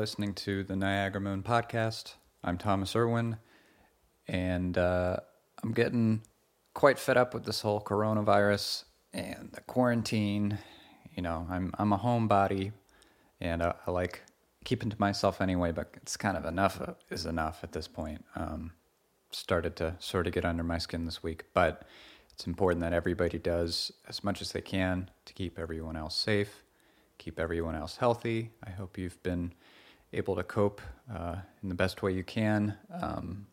Listening to the Niagara Moon podcast. I'm Thomas Irwin, and uh, I'm getting quite fed up with this whole coronavirus and the quarantine. You know, I'm I'm a homebody, and uh, I like keeping to myself anyway. But it's kind of enough is enough at this point. Um, started to sort of get under my skin this week, but it's important that everybody does as much as they can to keep everyone else safe keep everyone else healthy. I hope you've been able to cope uh, in the best way you can. Um,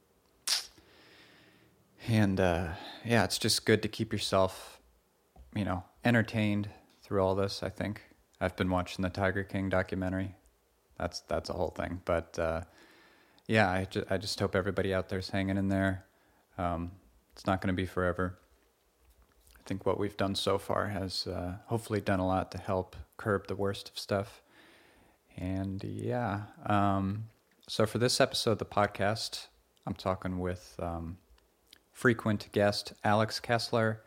and uh, yeah, it's just good to keep yourself, you know, entertained through all this. I think I've been watching the Tiger King documentary. That's that's a whole thing. But uh, yeah, I just, I just hope everybody out there's hanging in there. Um, it's not going to be forever I think what we've done so far has uh, hopefully done a lot to help curb the worst of stuff. And yeah, um, so for this episode of the podcast, I'm talking with um, frequent guest Alex Kessler.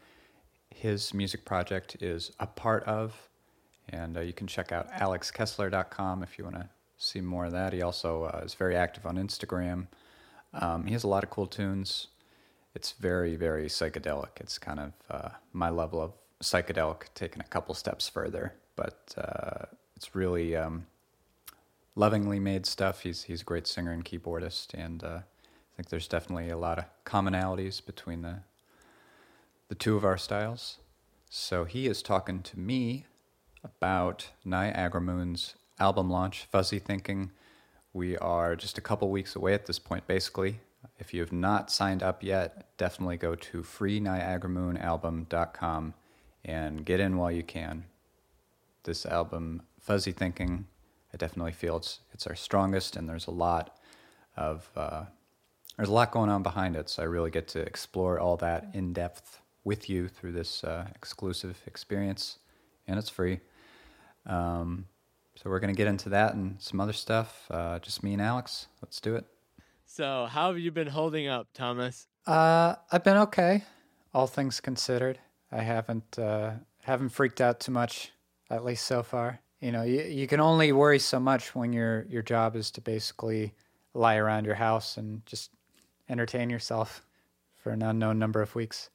His music project is a part of, and uh, you can check out alexkessler.com if you want to see more of that. He also uh, is very active on Instagram. Um, he has a lot of cool tunes it's very very psychedelic. It's kind of uh, my level of psychedelic taken a couple steps further, but uh, it's really um, lovingly made stuff. He's he's a great singer and keyboardist, and uh, I think there's definitely a lot of commonalities between the the two of our styles. So he is talking to me about Niagara Moon's album launch, Fuzzy Thinking. We are just a couple weeks away at this point, basically. If you have not signed up yet, definitely go to freeniagaramoonalbum.com and get in while you can. This album, Fuzzy Thinking, I definitely feel it's it's our strongest, and there's a lot of uh, there's a lot going on behind it. So I really get to explore all that in depth with you through this uh, exclusive experience, and it's free. Um, so we're gonna get into that and some other stuff. Uh, just me and Alex. Let's do it. So, how have you been holding up, Thomas? Uh, I've been okay, all things considered. I haven't uh, haven't freaked out too much, at least so far. You know, you, you can only worry so much when your your job is to basically lie around your house and just entertain yourself for an unknown number of weeks.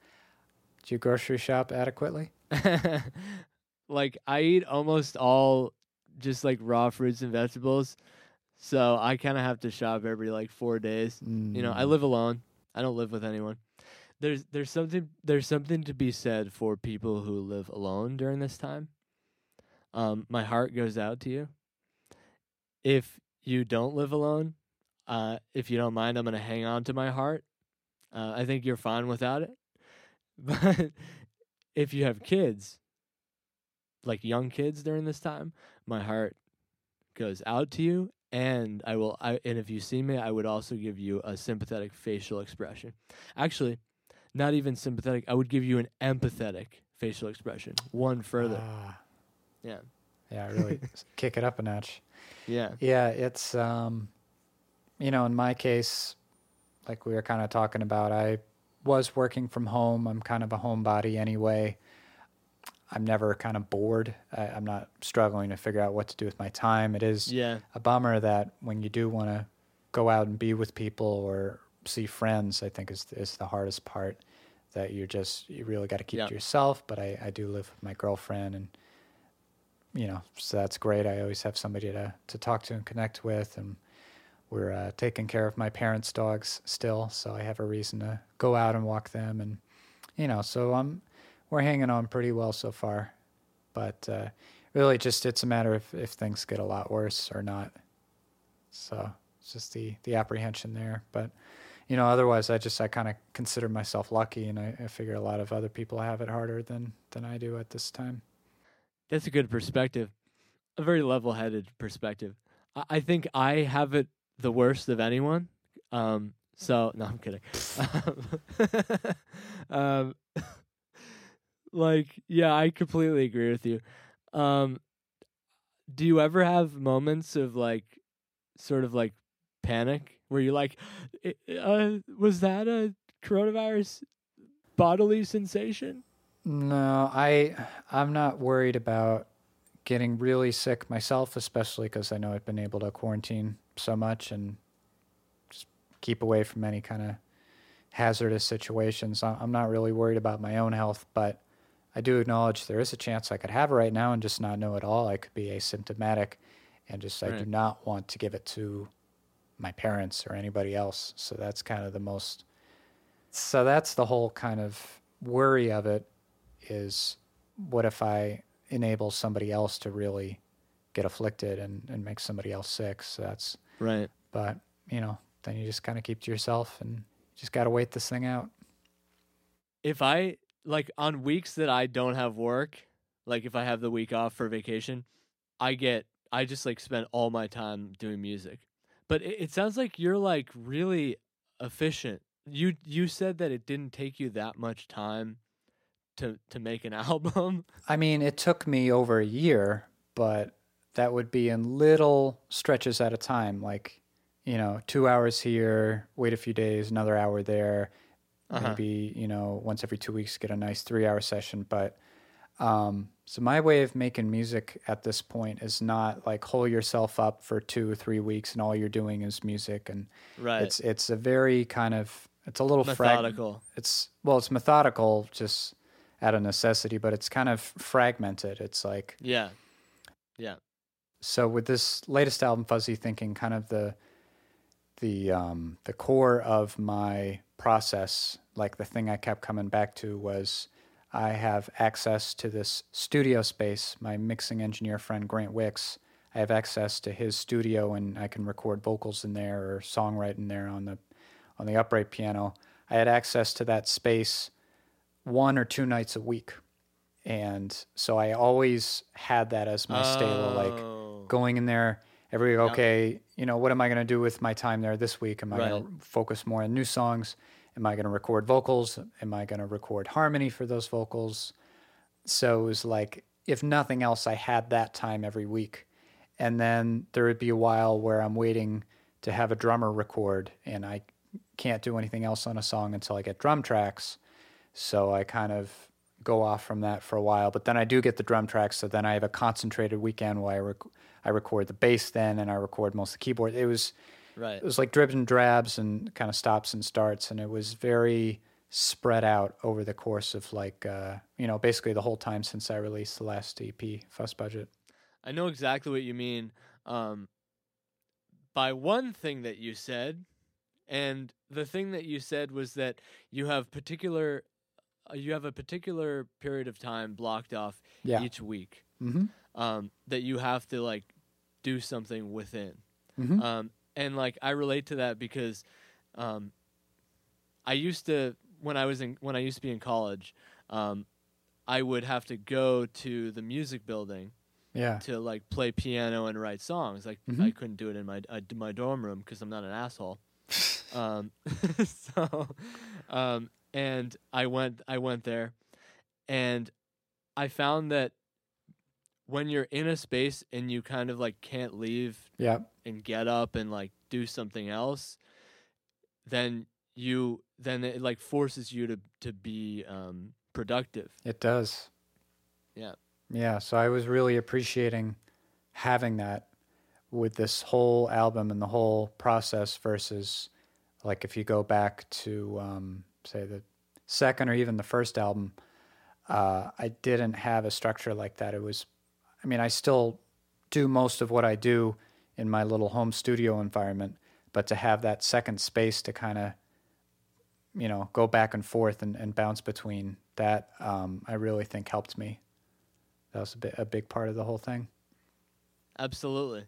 Do you grocery shop adequately? like I eat almost all just like raw fruits and vegetables. So I kind of have to shop every like four days. Mm. You know, I mm. live alone. I don't live with anyone. There's there's something there's something to be said for people who live alone during this time. Um, my heart goes out to you. If you don't live alone, uh, if you don't mind, I'm gonna hang on to my heart. Uh, I think you're fine without it. But if you have kids, like young kids during this time, my heart goes out to you and I will I and if you see me, I would also give you a sympathetic facial expression. Actually, not even sympathetic. I would give you an empathetic facial expression. One further. Ah. Yeah. Yeah, really kick it up a notch. Yeah. Yeah, it's um you know, in my case, like we were kind of talking about, I was working from home. I'm kind of a homebody anyway. I'm never kind of bored. I, am not struggling to figure out what to do with my time. It is yeah. a bummer that when you do want to go out and be with people or see friends, I think is is the hardest part. That you're just you really got to keep to yourself. But I, I do live with my girlfriend, and you know, so that's great. I always have somebody to to talk to and connect with, and we're uh, taking care of my parents' dogs still, so I have a reason to go out and walk them, and you know, so I'm we're hanging on pretty well so far. But uh, really, just it's a matter of if things get a lot worse or not. So it's just the the apprehension there. But you know, otherwise, I just I kind of consider myself lucky, and I, I figure a lot of other people have it harder than than I do at this time. That's a good perspective, a very level-headed perspective. I, I think I have it the worst of anyone. Um, so no, I'm kidding. um, like, yeah, I completely agree with you. Um, do you ever have moments of like, sort of like panic where you're like, uh, was that a coronavirus bodily sensation? No, I I'm not worried about getting really sick myself, especially because I know I've been able to quarantine so much and just keep away from any kind of hazardous situations. I'm not really worried about my own health, but I do acknowledge there is a chance I could have it right now and just not know at all. I could be asymptomatic and just I do not want to give it to my parents or anybody else. So that's kind of the most so that's the whole kind of worry of it is what if I enable somebody else to really get afflicted and, and make somebody else sick? So that's Right. but you know, then you just kind of keep to yourself and you just got to wait this thing out. If I like on weeks that I don't have work, like if I have the week off for vacation, I get I just like spend all my time doing music. But it, it sounds like you're like really efficient. You you said that it didn't take you that much time to to make an album. I mean, it took me over a year, but that would be in little stretches at a time, like, you know, two hours here, wait a few days, another hour there, Uh-huh. maybe, you know, once every two weeks, get a nice three hour session. But um, so my way of making music at this point is not like hole yourself up for two or three weeks and all you're doing is music. And Right. it's, it's a very kind of, it's a little frag- methodical. it's well it's methodical just out of necessity but it's kind of fragmented it's like Yeah. Yeah. So with this latest album fuzzy thinking kind of the the um the core of my process like the thing i kept coming back to was i have access to this studio space my mixing engineer friend grant wicks i have access to his studio and i can record vocals in there or songwrite in there on the on the upright piano i had access to that space one or two nights a week and so i always had that as my stable like Oh. going in there every week. Okay, you know, what am I going to do with my time there this week? Am I going to focus more on new songs? Am I going to record vocals? Am I going to record harmony for those vocals? So it was like, if nothing else, I had that time every week. And then there would be a while where I'm waiting to have a drummer record and I can't do anything else on a song until I get drum tracks. So I kind of go off from that for a while, but then I do get the drum tracks. So then I have a concentrated weekend where I, rec- I record the bass then and I record most of the keyboard. It was Right. it was like dribs and drabs and kind of stops and starts, and it was very spread out over the course of like uh, you know basically the whole time since I released the last EP, Fuss Budget. I know exactly what you mean. Um, by one thing that you said, and the thing that you said was that you have particular, you have a particular period of time blocked off Yeah. each week Mm-hmm. um, that you have to like do something within. Mm-hmm. Um, and like I relate to that because um, I used to when I was in when I used to be in college, um, I would have to go to the music building yeah. to like play piano and write songs. Like I Mhm. couldn't do it in my uh, my dorm room because I'm not an asshole. um, so, um, and I went I went there, and I found that when you're in a space and you kind of like can't leave Yeah. and get up and like do something else, then you then it like forces you to to be um, productive. It does. Yeah. Yeah. So I was really appreciating having that with this whole album and the whole process versus like if you go back to um, say the second or even the first album, uh, I didn't have a structure like that. It was, I mean, I still do most of what I do in my little home studio environment, but to have that second space to kind of, you know, go back and forth and, and bounce between that, um, I really think helped me. That was a, bit, a big part of the whole thing. Absolutely.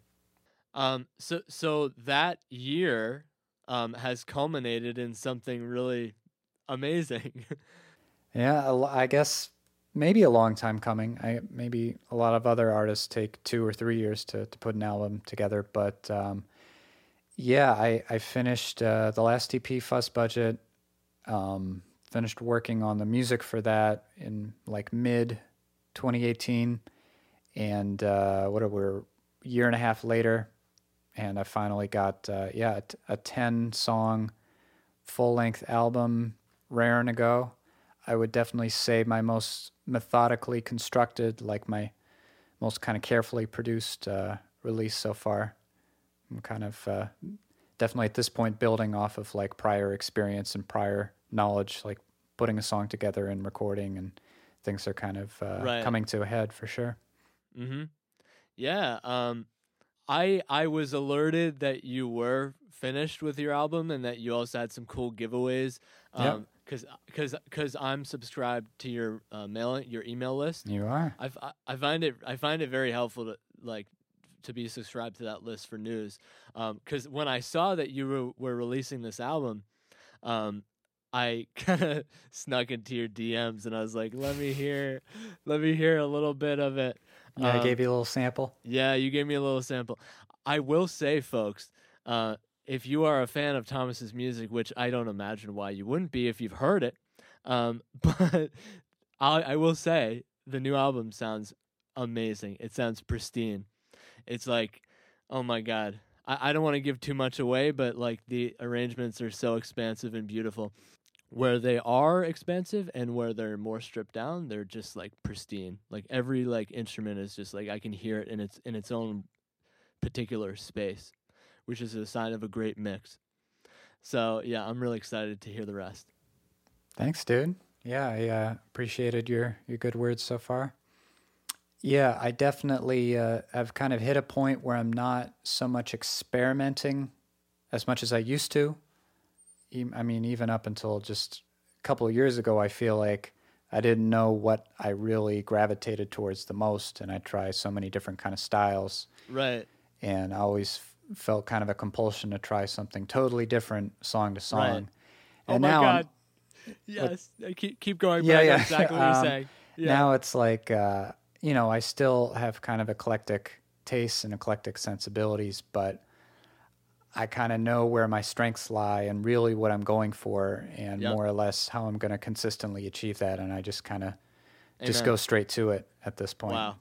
Um, so so that year um, has culminated in something really amazing. Yeah, I guess maybe a long time coming. I maybe a lot of other artists take two or three years to, to put an album together, but um, yeah, I I finished uh, the last EP, Fuss Budget. Um, finished working on the music for that in like mid 2018, and uh, what are we? Year and a half later, and I finally got uh, yeah a, t- a ten song full length album, raring to go. I would definitely say my most methodically constructed, like my most kind of carefully produced uh, release so far. I'm kind of uh, definitely at this point building off of like prior experience and prior knowledge, like putting a song together and recording, and things are kind of uh, Right. coming to a head for sure. Mm-hmm. Yeah. Um, I I was alerted that you were finished with your album and that you also had some cool giveaways. Yep. Um, cause, cause, cause I'm subscribed to your uh, mail, your email list. You are. I, f- I find it I find it very helpful to like to be subscribed to that list for news. Because when I saw that you were, were releasing this album, um, I kind of snuck into your DMs and I was like, "Let me hear, let me hear a little bit of it." Yeah, I Um, gave you a little sample. yeah, you gave me a little sample. I will say, folks, uh, if you are a fan of Thomas's music, which I don't imagine why you wouldn't be if you've heard it, um, but I, I will say the new album sounds amazing. It sounds pristine. It's like, oh my god. I, I don't want to give too much away, but like the arrangements are so expansive and beautiful. Where they are expensive and where they're more stripped down, they're just like pristine. Like every like instrument is just like I can hear it in its in its own particular space, which is a sign of a great mix. So yeah, I'm really excited to hear the rest. Thanks, dude. Yeah, I uh, appreciated your your good words so far. Yeah, I definitely uh, have kind of hit a point where I'm not so much experimenting as much as I used to. I mean, even up until just a couple of years ago, I feel like I didn't know what I really gravitated towards the most, and I try so many different kind of styles, Right. and I always felt kind of a compulsion to try something totally different, song to song. Right. And oh my now god. Yes. Uh, keep keep going Yeah, yeah. Exactly what Um, you're saying. Yeah. now it's like uh, you know i still have kind of eclectic tastes and eclectic sensibilities but i kind of know where my strengths lie and really what i'm going for and Yep. more or less how i'm going to consistently achieve that and i just kind of just go straight to it at this point Wow.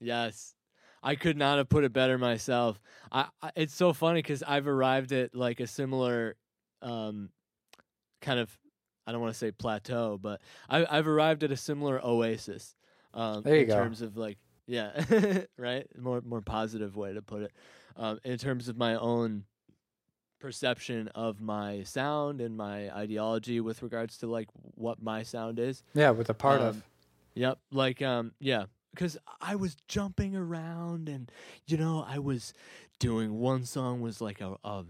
Yes. I could not have put it better myself. I, I it's so funny cuz I've arrived at like a similar um kind of I don't want to say plateau, but I I've arrived at a similar oasis. Um There you in go. terms of like yeah, right? More more positive way to put it. Um in terms of my own perception of my sound and my ideology with regards to like what my sound is. yeah with a part Um, of Yep. Like um yeah, cuz I was jumping around and you know, I was doing one song was like a, a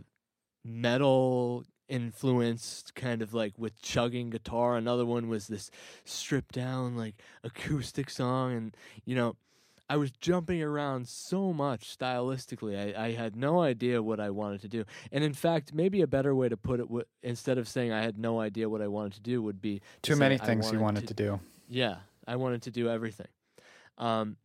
metal influenced kind of like with chugging guitar, another one was this stripped down like acoustic song and you know, I was jumping around so much stylistically. I, I had no idea what I wanted to do. And in fact, maybe a better way to put it, w- instead of saying I had no idea what I wanted to do, would be to too many things you wanted to to do yeah, I wanted to do everything. Um,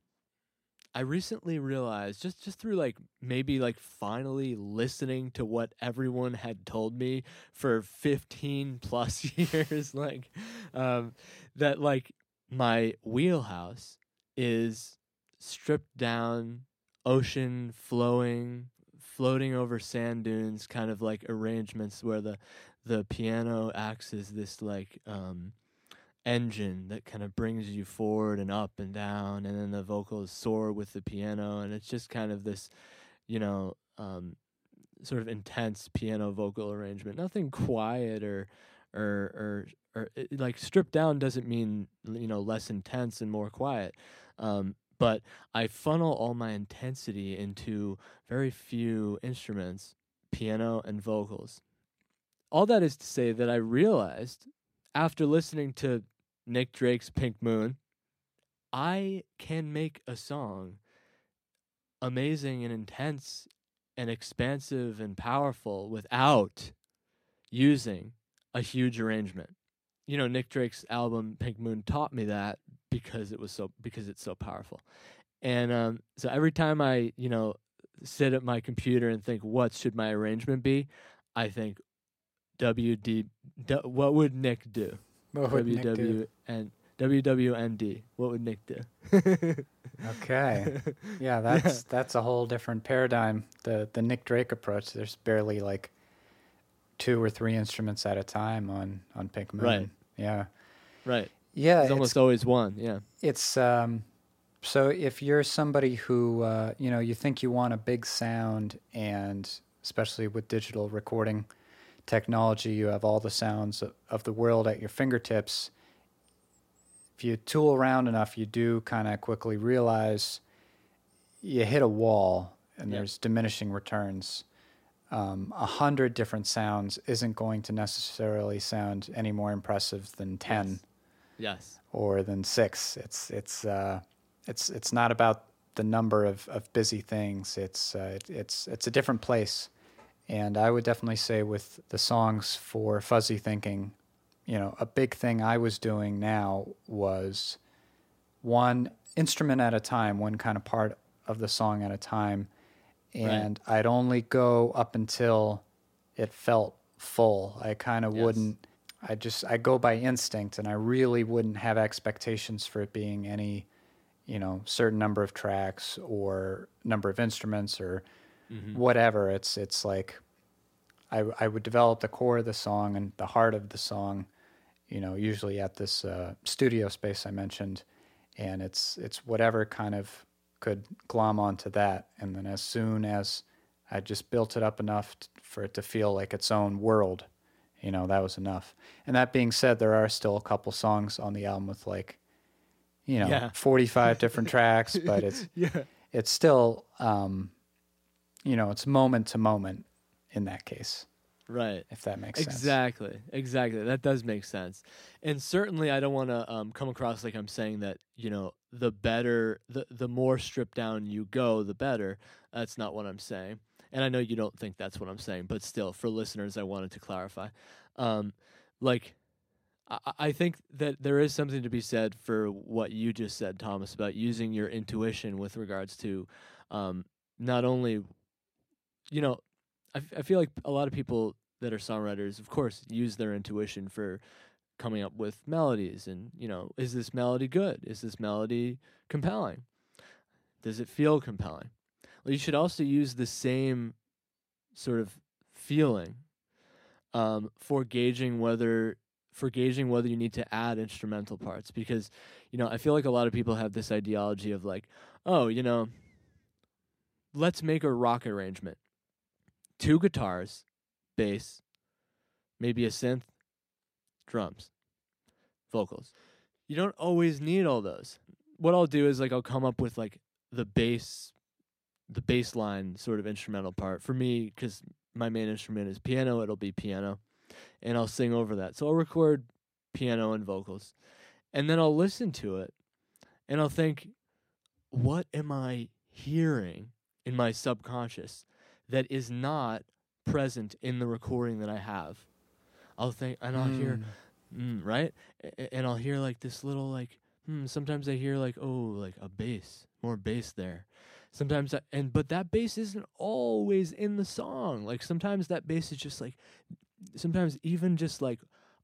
I recently realized just just through like maybe like finally listening to what everyone had told me for 15 plus years like um that like my wheelhouse is stripped down ocean flowing floating over sand dunes kind of like arrangements where the the piano acts as this like um engine that kind of brings you forward and up and down and then the vocals soar with the piano and it's just kind of this you know um sort of intense piano vocal arrangement nothing quiet or or or, or it, like stripped down doesn't mean you know less intense and more quiet um but I funnel all my intensity into very few instruments, piano and vocals. All that is to say that I realized after listening to Nick Drake's Pink Moon, I can make a song amazing and intense and expansive and powerful without using a huge arrangement. You know, Nick Drake's album Pink Moon taught me that because it was so because it's so powerful. And um, so every time I, you know, sit at my computer and think what should my arrangement be, I think WD what would Nick do? What would Nick do? WW and WWND. What would Nick do? okay yeah that's that's a whole different paradigm the the nick drake approach there's barely like two or three instruments at a time on on pink moon Right. yeah right. yeah There's it's almost always one. Yeah. it's um So if you're somebody who uh, you know you think you want a big sound, and especially with digital recording technology, you have all the sounds of, the world at your fingertips. If you tool around enough, you do kind of quickly realize you hit a wall, and Yep. there's diminishing returns. Um, A hundred different sounds isn't going to necessarily sound any more impressive than ten Yes. or than six. It's it's uh, it's it's not about the number of, of busy things. It's uh, it, it's it's a different place, and I would definitely say with the songs for fuzzy thinking, you know, a big thing I was doing now was one instrument at a time, one kind of part of the song at a time, and I'd only go up until it felt full. I kind of Yes. wouldn't. I just I go by instinct, and I really wouldn't have expectations for it being any, you know, certain number of tracks or number of instruments or whatever. It's it's like I I would develop the core of the song and the heart of the song, you know, usually at this uh, studio space I mentioned, and it's it's whatever kind of could glom onto that, and then as soon as I just built it up enough t- for it to feel like its own world, you know, that was enough. And that being said, there are still a couple songs on the album with like, you know, Yeah. 45 different tracks, but it's Yeah. it's still um you know, it's moment to moment in that case, Right. if that makes sense. Exactly. Exactly. That does make sense. And certainly I don't want to um, come across like I'm saying that, you know, the better the the more stripped down you go, the better. That's not what I'm saying. And I know you don't think that's what I'm saying, but still for listeners I wanted to clarify. Um like I, I think that there is something to be said for what you just said, Thomas, about using your intuition with regards to um, not only, you know, I, feel like a lot of people that are songwriters, of course, use their intuition for coming up with melodies. And, you know, is this melody good? Is this melody compelling? Does it feel compelling? Well, you should also use the same sort of feeling um, for gauging whether for gauging whether you need to add instrumental parts because you know I feel like a lot of people have this ideology of like oh you know let's make a rock arrangement two guitars bass maybe a synth drums vocals you don't always need all those what I'll do is like I'll come up with like the bass the bass line sort of instrumental part for me cuz my main instrument is piano it'll be piano and I'll sing over that. So I'll record piano and vocals. And then I'll listen to it and I'll think, what am I hearing in my subconscious that is not present in the recording that I have? I'll think, and I'll hear, mm, right? And I'll hear like this little, like, hmm, sometimes I hear like, oh, like a bass, more bass there. Sometimes, I, and but that bass isn't always in the song. Like sometimes that bass is just like sometimes even just like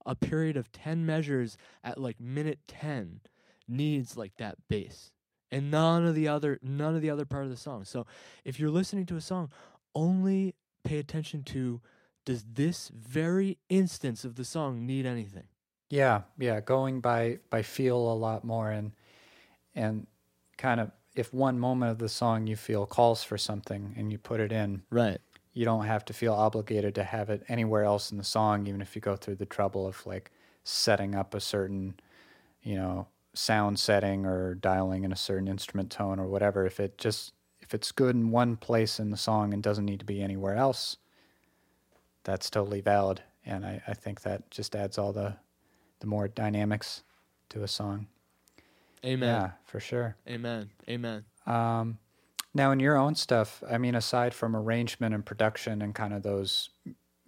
a period of 10 measures at like minute 10 needs like that bass and none of the other none of the other part of the song so if you're listening to a song only pay attention to does this very instance of the song need anything Yeah, yeah, going by by feel a lot more and and kind of if one moment of the song you feel calls for something and you put it in, right you don't have to feel obligated to have it anywhere else in the song even if you go through the trouble of like setting up a certain, you know, sound setting or dialing in a certain instrument tone or whatever. If it just if it's good in one place in the song and doesn't need to be anywhere else, that's totally valid. And I, I think that just adds all the the more dynamics to a song. amen Yeah, for sure. amen amen Um, now, in your own stuff, I mean, aside from arrangement and production and kind of those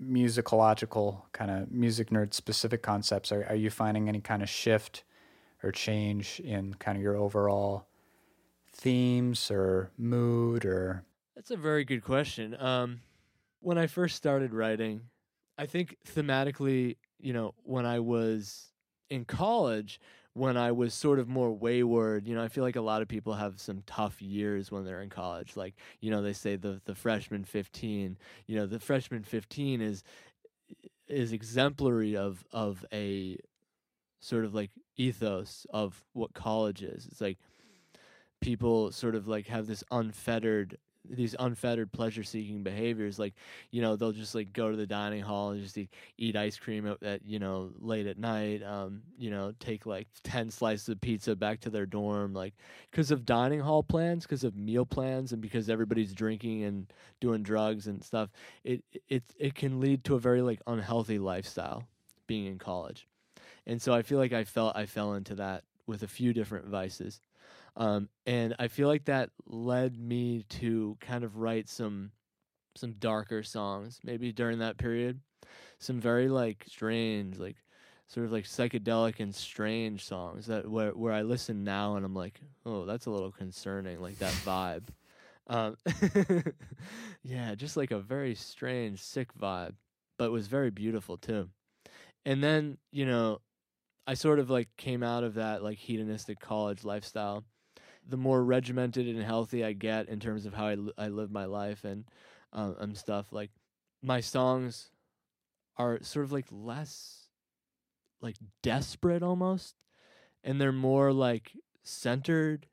musicological, kind of music nerd specific concepts, are, are you finding any kind of shift or change in kind of your overall themes or mood or. That's a very good question. Um, when I first started writing, I think thematically, you know, when I was in college, when I was sort of more wayward, you know, I feel like a lot of people have some tough years when they're in college. Like, you know, they say the the freshman 15, you know, the freshman 15 is is exemplary of of a sort of like ethos of what college is. It's like people sort of like have this unfettered these unfettered pleasure seeking behaviors like you know they'll just like go to the dining hall and just eat, eat ice cream at, at you know late at night um you know take like 10 slices of pizza back to their dorm like because of dining hall plans because of meal plans and because everybody's drinking and doing drugs and stuff it it it can lead to a very like unhealthy lifestyle being in college. And so i feel like i felt i fell into that with a few different vices um, and I feel like that led me to kind of write some some darker songs maybe during that period. Some very like strange like sort of like psychedelic and strange songs that where where I listen now and I'm like oh that's a little concerning like that vibe. Um, yeah just like a very strange sick vibe but was very beautiful too. And then you know I sort of like came out of that like hedonistic college lifestyle the more regimented and healthy I get in terms of how I, I live my life and um, and stuff like my songs are sort of like less like desperate almost and they're more like centered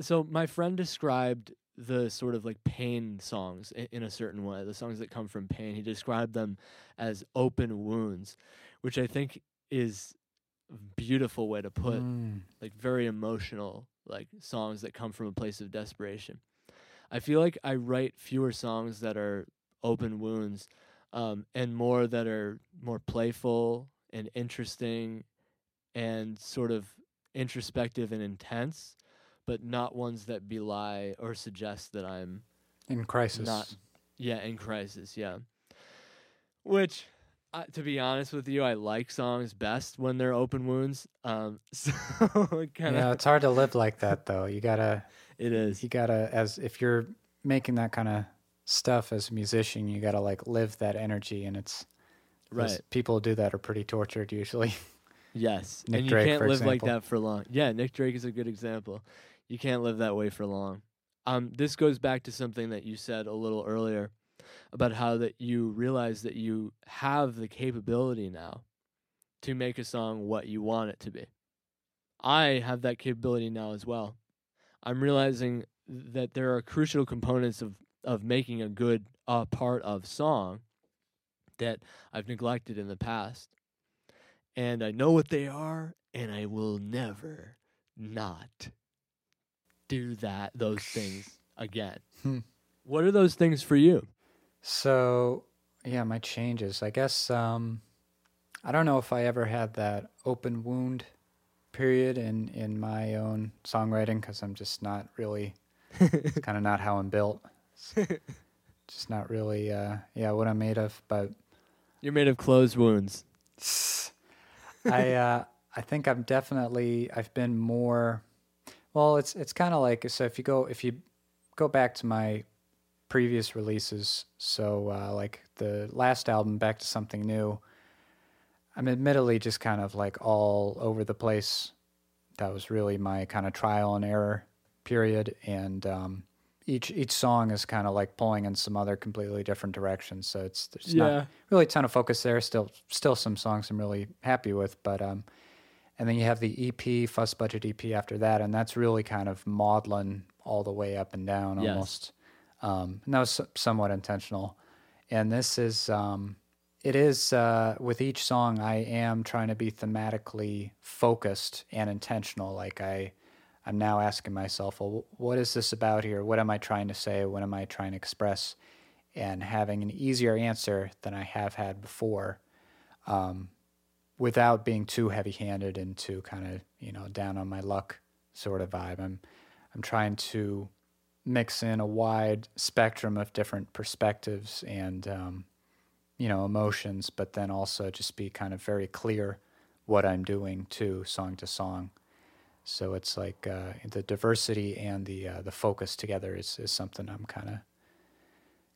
so my friend described the sort of like pain songs in a certain way the songs that come from pain he described them as open wounds which i think is beautiful way to put mm. like very emotional like songs that come from a place of desperation. I feel like I write fewer songs that are open wounds um, and more that are more playful and interesting and sort of introspective and intense, but not ones that belie or suggest that I'm in crisis. Not, yeah, in crisis. Yeah, which uh, to be honest with you, I like songs best when they're open wounds. Um, so kind of yeah, it's hard to live like that though. You gotta. It is. You gotta as if you're making that kind of stuff as a musician, you gotta like live that energy, and it's right. People who do that are pretty tortured usually. Yes, Nick and you Drake, can't live example. like that for long. Yeah, Nick Drake is a good example. You can't live that way for long. Um, this goes back to something that you said a little earlier about how that you realize that you have the capability now to make a song what you want it to be. I have that capability now as well. I'm realizing that there are crucial components of of making a good uh, part of song that I've neglected in the past. And I know what they are and I will never not do that those things again. Hmm. What are those things for you? So, yeah, my changes. I guess um, I don't know if I ever had that open wound period in in my own songwriting because I'm just not really. it's kind of not how I'm built. just not really, uh, yeah, what I'm made of. But you're made of closed wounds. I uh, I think I'm definitely I've been more. Well, it's it's kind of like so if you go if you go back to my previous releases. So, uh, like the last album, Back to Something New, I'm admittedly just kind of like all over the place. That was really my kind of trial and error period, and um, each each song is kind of like pulling in some other completely different directions. So it's there's yeah. not really a ton of focus there. Still, still some songs I'm really happy with, but um, and then you have the EP, Fuss Budget EP after that, and that's really kind of maudlin all the way up and down yes. almost. Um, and that was somewhat intentional. And this is, um, it is uh, with each song, I am trying to be thematically focused and intentional. Like I, I'm now asking myself, well, what is this about here? What am I trying to say? What am I trying to express? And having an easier answer than I have had before, um, without being too heavy-handed and too kind of you know down on my luck sort of vibe. I'm, I'm trying to mix in a wide spectrum of different perspectives and um, you know emotions, but then also just be kind of very clear what I'm doing too, song to song. So it's like uh, the diversity and the uh, the focus together is is something I'm kind of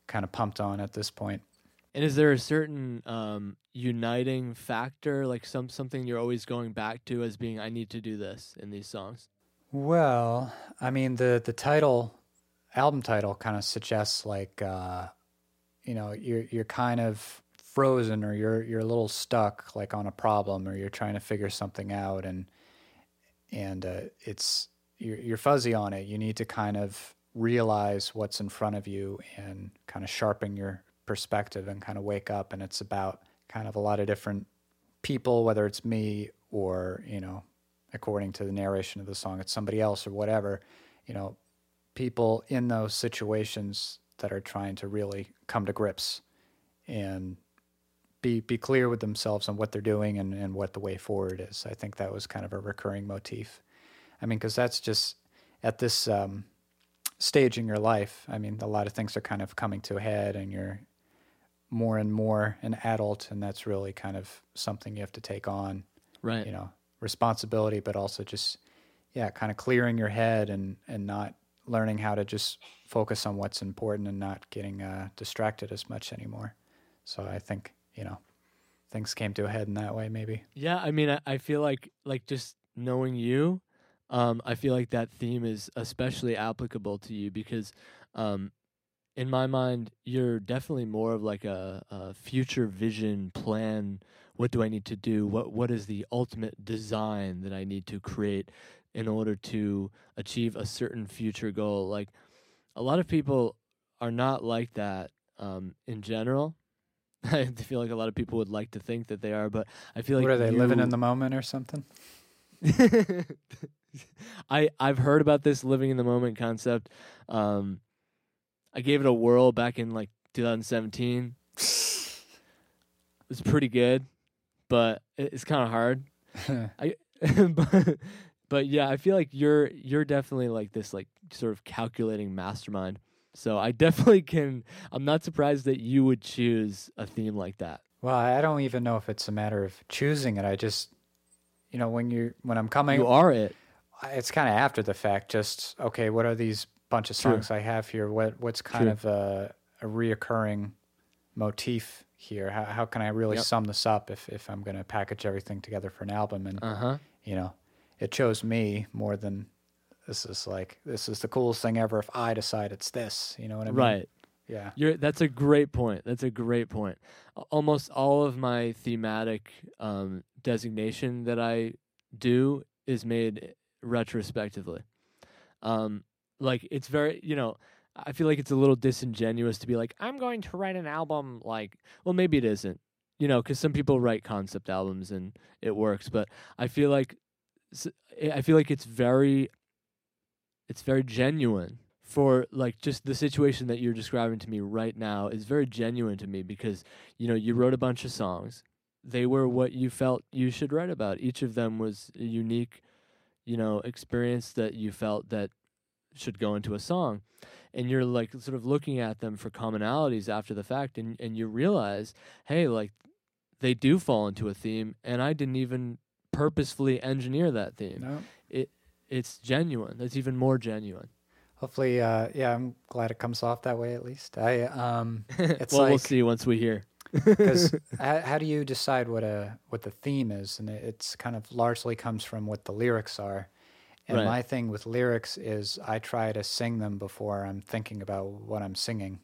kind of pumped on at this point. And is there a certain um, uniting factor, like some something you're always going back to as being, I need to do this in these songs? Well, I mean the the title album title kind of suggests like uh, you know you're you're kind of frozen or you're you're a little stuck like on a problem or you're trying to figure something out and and uh, it's you're, you're fuzzy on it. You need to kind of realize what's in front of you and kind of sharpen your perspective and kind of wake up. And it's about kind of a lot of different people, whether it's me or, you know, according to the narration of the song, it's somebody else or whatever, you know, people in those situations that are trying to really come to grips and be be clear with themselves on what they're doing and, and what the way forward is. I think that was kind of a recurring motif. I mean, because that's just at this um, stage in your life. I mean, a lot of things are kind of coming to a head, and you're more and more an adult, and that's really kind of something you have to take on. Right. You know, responsibility, but also just yeah, kind of clearing your head and and not learning how to just focus on what's important and not getting uh, distracted as much anymore. So I think you know things came to a head in that way, maybe. Yeah, I mean, I, I feel like like just knowing you, um, I feel like that theme is especially applicable to you because, um, in my mind, you're definitely more of like a, a future vision plan. What do I need to do? What what is the ultimate design that I need to create in order to achieve a certain future goal? Like a lot of people are not like that um, in general. I feel like a lot of people would like to think that they are, but I feel like what are they living in the moment or something? I I've heard about this living in the moment concept. Um, I gave it a whirl back in like 2017. It's pretty good, but it- it's kind of hard. I but, but yeah, I feel like you're you're definitely like this like sort of calculating mastermind. So I definitely can. I'm not surprised that you would choose a theme like that. Well, I don't even know if it's a matter of choosing it. I just, you know, when you when I'm coming, You are it. It's kind of after the fact. Just okay, what are these bunch of True. songs I have here? What what's kind True. of a, a reoccurring motif here? How how can I really Yep. sum this up if if I'm going to package everything together for an album? And Uh huh. you know, it chose me more than this is like this is the coolest thing ever. If I decide it's this, you know what I mean? Right. Yeah. You're that's a great point. That's a great point. Almost all of my thematic um, designation that I do is made retrospectively. Um, like it's very, you know, I feel like it's a little disingenuous to be like, I'm going to write an album. Like, well, maybe it isn't, you know, because some people write concept albums and it works. But I feel like, I feel like it's very, it's very genuine for like just the situation that you're describing to me right now is very genuine to me because you know you wrote a bunch of songs. They were what you felt you should write about. Each of them was a unique you know experience that you felt that should go into a song. And you're like sort of looking at them for commonalities after the fact and and you realize hey like they do fall into a theme and I didn't even purposefully engineer that theme No. it's genuine It's even more genuine Hopefully, uh, yeah, I'm glad it comes off that way at least. I um, It's well, we'll see once we hear. because how, how do you decide what a what the theme is and it, it's kind of largely comes from what the lyrics are and Right. my thing with lyrics is i try to sing them before i'm thinking about what i'm singing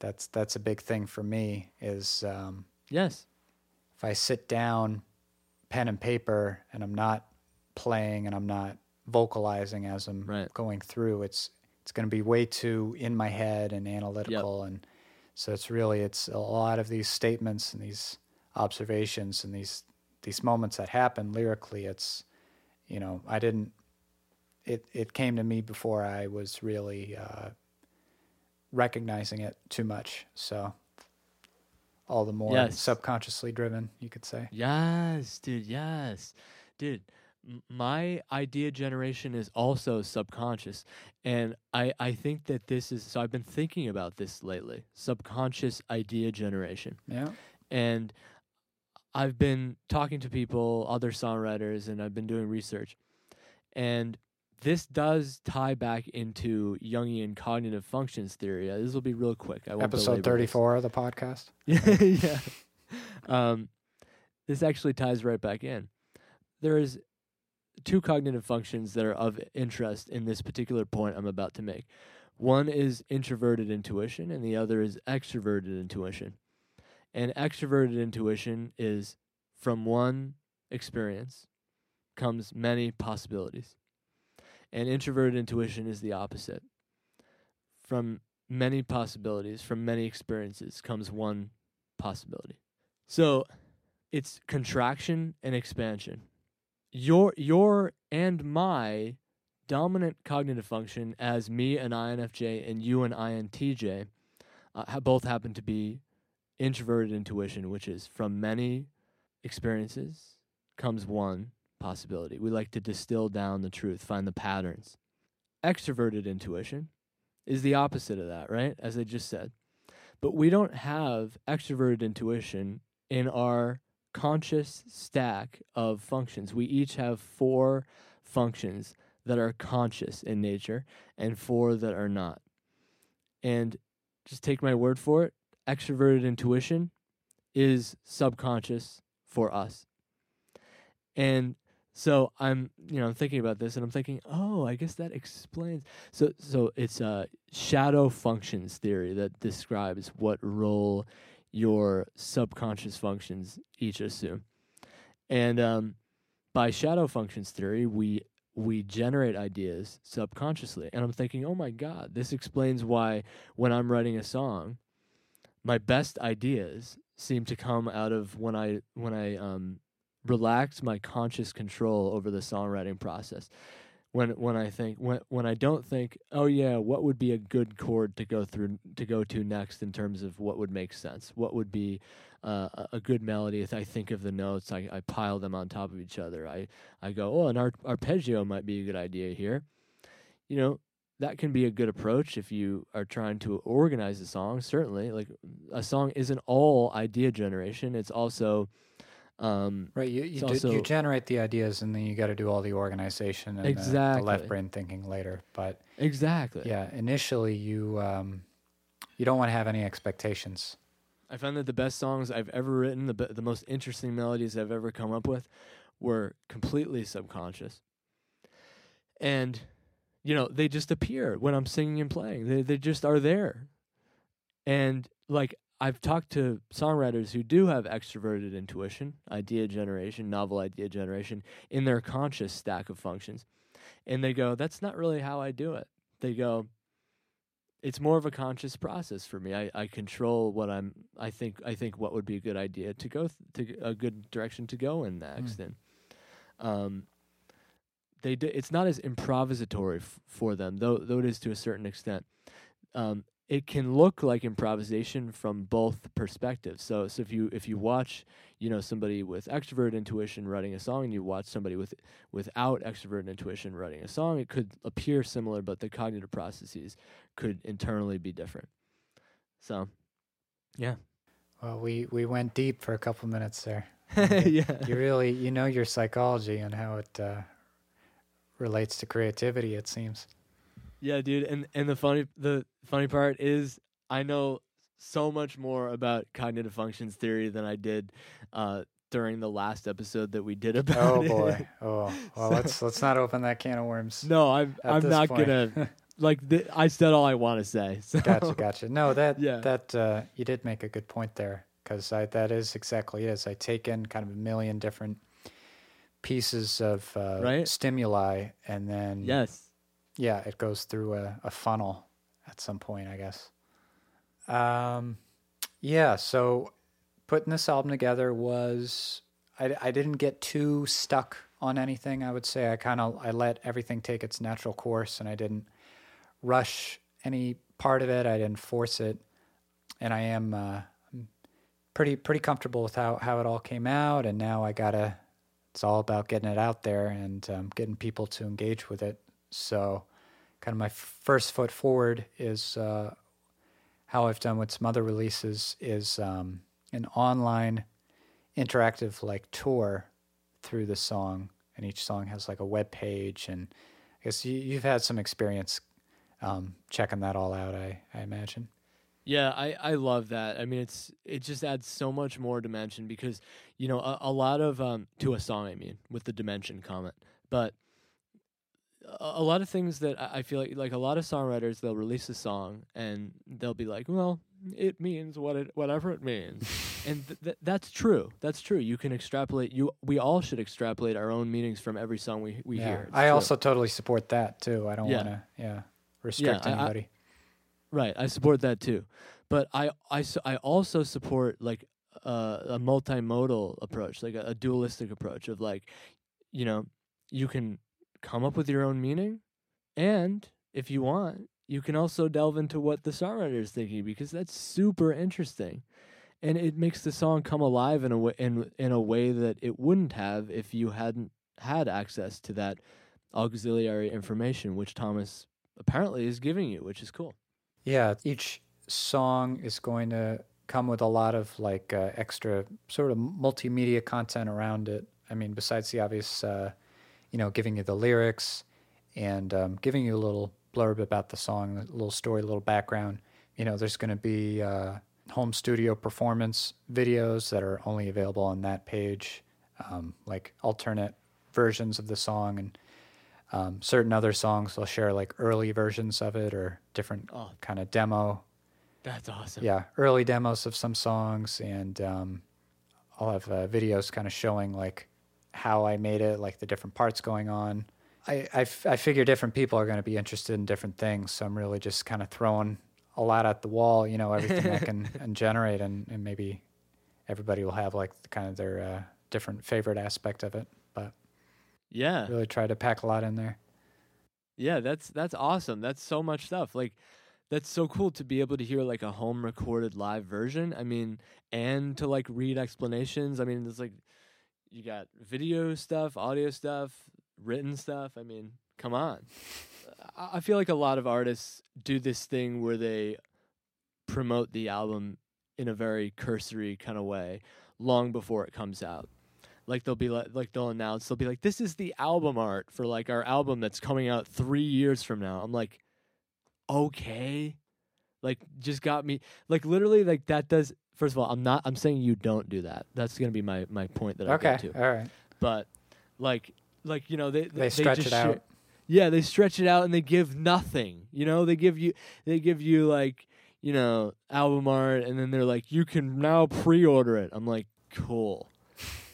that's that's a big thing for me is um, yes, if i sit down pen and paper and i'm not playing and i'm not vocalizing as i'm Right. going through. It's it's going to be way too in my head and analytical and so it's really it's a lot of these statements and these observations and these these moments that happen lyrically it's you know i didn't it it came to me before i was really uh, recognizing it too much so all the more Yes. subconsciously driven you could say yes, dude, yes, dude. My idea generation is also subconscious, and I I think that this is so. I've been thinking about this lately. Subconscious idea generation. yeah and I've been talking to people, other songwriters, and I've been doing research. And this does tie back into Jungian cognitive functions theory. Uh, This will be real quick. I episode belabor this. 34 of the podcast yeah. Um, this actually ties right back in. There is two cognitive functions that are of interest in this particular point I'm about to make. One is introverted intuition, and the other is extroverted intuition. And extroverted intuition is from one experience comes many possibilities. And introverted intuition is the opposite. From many possibilities, from many experiences, comes one possibility. So it's contraction and expansion. Your your and my dominant cognitive function as me an INFJ and you an INTJ uh, both happen to be introverted intuition, which is from many experiences comes one possibility. We like to distill down the truth, find the patterns. Extroverted intuition is the opposite of that, right? As I just said. But we don't have extroverted intuition in our conscious stack of functions. We each have four functions that are conscious in nature and four that are not. And just take my word for it, extroverted intuition is subconscious for us. And so I'm, you know, I'm thinking about this and I'm thinking, oh, I guess that explains. So, so it's a shadow functions theory that describes what role your subconscious functions each assume. And um, by shadow functions theory, we we generate ideas subconsciously. And I'm thinking, oh my God, this explains why when I'm writing a song, my best ideas seem to come out of when I when I um, relax my conscious control over the songwriting process. When when I think when when I don't think, oh yeah, what would be a good chord to go through to go to next in terms of what would make sense? What would be uh, a- good melody? If I think of the notes, I, I pile them on top of each other. I I go, oh, an ar- arpeggio might be a good idea here. You know, that can be a good approach if you are trying to organize a song. Certainly, like a song isn't all idea generation; it's also um, Right, you you, It's do, also- you generate the ideas, and then you got to do all the organization and the- the, left brain thinking later. But exactly. yeah, initially you um, you don't want to have any expectations. I found that the best songs I've ever written, the the most interesting melodies I've ever come up with, were completely subconscious. And you know, they just appear when I'm singing and playing. They they just are there. And like I've talked to songwriters who do have extroverted intuition, idea generation, novel idea generation in their conscious stack of functions. And they go, that's not really how I do it. They go, it's more of a conscious process for me. I, I control what I'm. I think I think what would be a good idea to go th- to a good direction to go in next. And um, they do, it's not as improvisatory f- for them, though though it is to a certain extent. Um, it can look like improvisation from both perspectives. So so if you if you watch you know somebody with extrovert intuition writing a song and you watch somebody with without extrovert intuition writing a song, it could appear similar, but the cognitive processes could internally be different. So, yeah, Well, we we went deep for a couple minutes there. yeah, You really you know your psychology and how it uh, relates to creativity. It seems. Yeah, dude. And and the funny the funny part is I know so much more about cognitive functions theory than I did uh, during the last episode that we did about. Oh it. boy. Oh well. So- let's let's not open that can of worms. No, I'm I'm not point. gonna like. Th- I said all I want to say. So. gotcha, gotcha. No, that Yeah. that uh, you did make a good point there because that is exactly it. Is I take in kind of a million different pieces of uh, Right. stimuli, and then Yes. Yeah, it goes through a, a funnel at some point, I guess. Um, yeah. So putting this album together was I I didn't get too stuck on anything. I would say I kind of I let everything take its natural course, and I didn't rush any part of it. I didn't force it, and I am uh, pretty pretty comfortable with how how it all came out. And now I gotta. It's all about getting it out there and um, getting people to engage with it. So, kind of my first foot forward is uh, how I've done with some other releases is um, an online interactive like tour through the song, and each song has like a web page, and I guess you, you've had some experience um, checking that all out. I I imagine. Yeah, I, I love that. I mean, it's it just adds so much more dimension because you know a, a lot of um to a song. I mean, with the dimension comment, but a, lot of things that I I feel like like a lot of songwriters they'll release a song and they'll be like, well, it means what it whatever it means, and th- th- that's true. That's true. You can extrapolate. You we all should extrapolate our own meanings from every song we we yeah. hear. It's I true. also totally support that too. I don't Yeah. want to yeah restrict I- I- anybody. Right, I support that too, but I I, I also support like uh, a multimodal approach, like a, a dualistic approach of like, you know, you can come up with your own meaning, and if you want, you can also delve into what the songwriter is thinking because that's super interesting, and it makes the song come alive in a way in in a way that it wouldn't have if you hadn't had access to that auxiliary information, which Thomas apparently is giving you, which is cool. Yeah, each song is going to come with a lot of like uh, extra sort of multimedia content around it. I mean, besides the obvious, uh, you know, giving you the lyrics and um, giving you a little blurb about the song, a little story, a little background. You know, there's going to be uh, home studio performance videos that are only available on that page, um, like alternate versions of the song and um, certain other songs. They'll share like early versions of it or different Oh. kind of demo That's awesome. yeah, early demos of some songs, and um, I'll have uh, videos kind of showing like how I made it, like the different parts going on. I, I, f- I figure different people are going to be interested in different things, so I'm really just kind of throwing a lot at the wall, you know, everything I can and generate, and, and maybe everybody will have like kind of their uh, different favorite aspect of it. But Yeah. really try to pack a lot in there. Yeah, that's that's awesome. That's so much stuff. Like that's so cool to be able to hear like a home recorded live version. I mean, and to like read explanations. I mean, it's like you got video stuff, audio stuff, written stuff. I mean, come on. I feel like a lot of artists do this thing where they promote the album in a very cursory kind of way long before it comes out. Like they'll be like like they'll announce they'll be like this is the album art for like our album that's coming out 3 years from now. I'm like okay. Like just got me like literally like that does first of all, I'm not I'm saying you don't do that. That's going to be my my point that I Okay, get to. all right. But like like you know they They stretch just it out. yeah, they stretch it out and they give nothing. You know, they give you they give you like, you know, album art and then they're like you can now pre-order it. I'm like, "Cool."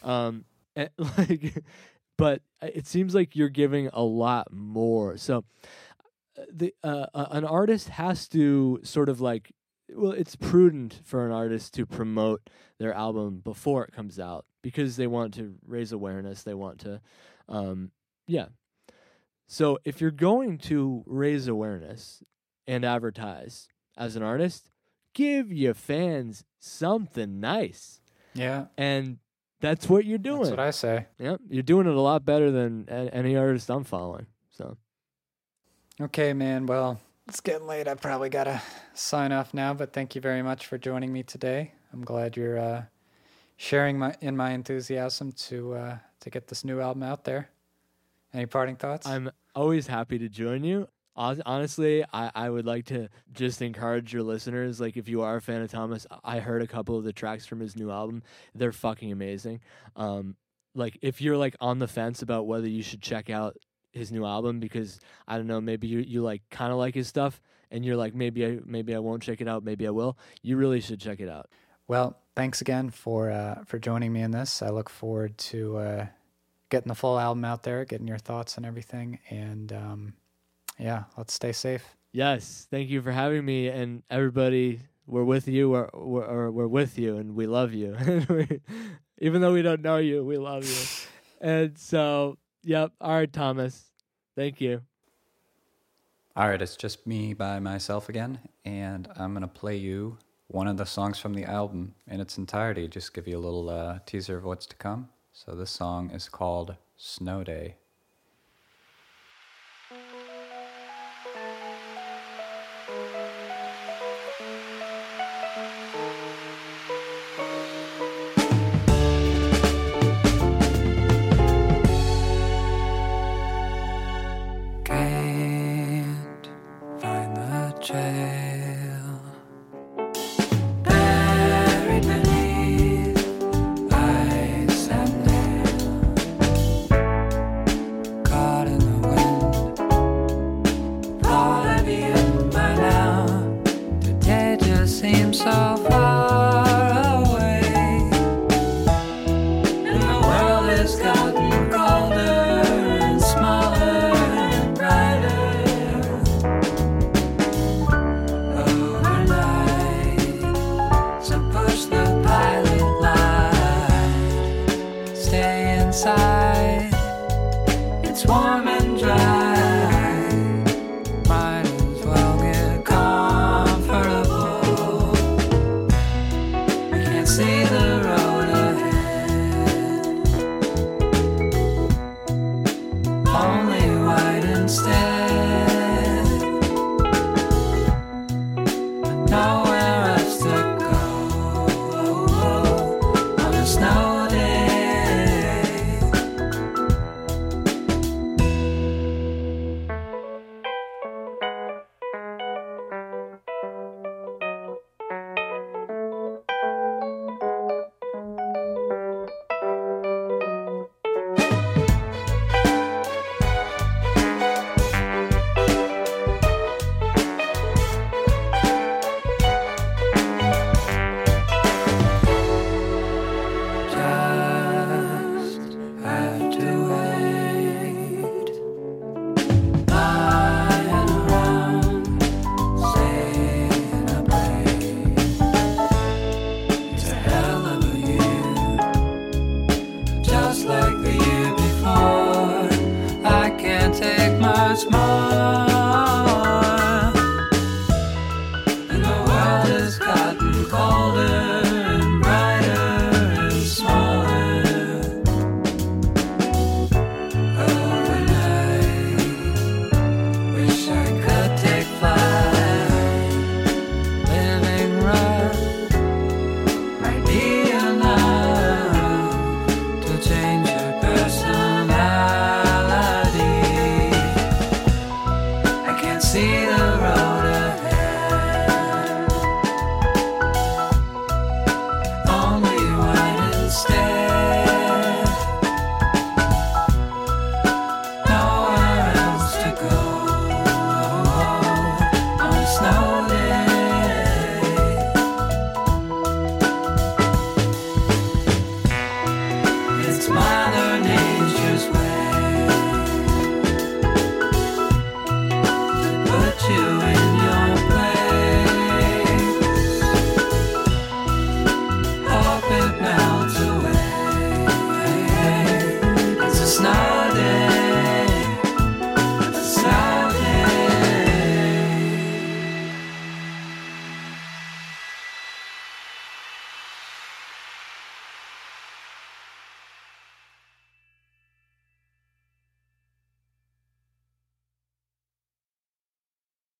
Um and, like but it seems like you're giving a lot more. So uh, the uh, uh, an artist has to sort of like well it's prudent for an artist to promote their album before it comes out because they want to raise awareness, they want to um yeah, so if you're going to raise awareness and advertise as an artist, give your fans something nice. Yeah, And that's what you're doing. that's what I say. Yep, you're doing it a lot better than any artist I'm following. So Okay, man. Well, it's getting late. I probably got to sign off now, but thank you very much for joining me today. I'm glad you're uh, sharing my in my enthusiasm to uh, to get this new album out there. Any parting thoughts? I'm always happy to join you. Honestly, I, I would like to just encourage your listeners. Like, if you are a fan of Thomas, I heard a couple of the tracks from his new album. They're fucking amazing. Um, like, if you're like on the fence about whether you should check out his new album because I don't know, maybe you you like kind of like his stuff, and you're like maybe I maybe I won't check it out, maybe I will. You really should check it out. Well, thanks again for uh, for joining me in this. I look forward to uh, getting the full album out there, getting your thoughts and everything, and um, yeah, let's stay safe. Yes, thank you for having me, and everybody. We're with you, or we're, or we're with you, and we love you. Even though we don't know you, we love you. And so, yep. All right, Thomas. Thank you. All right, it's just me by myself again, and I'm gonna play you one of the songs from the album in its entirety. Just give you a little uh, teaser of what's to come. So this song is called "Snow Day." say the wrong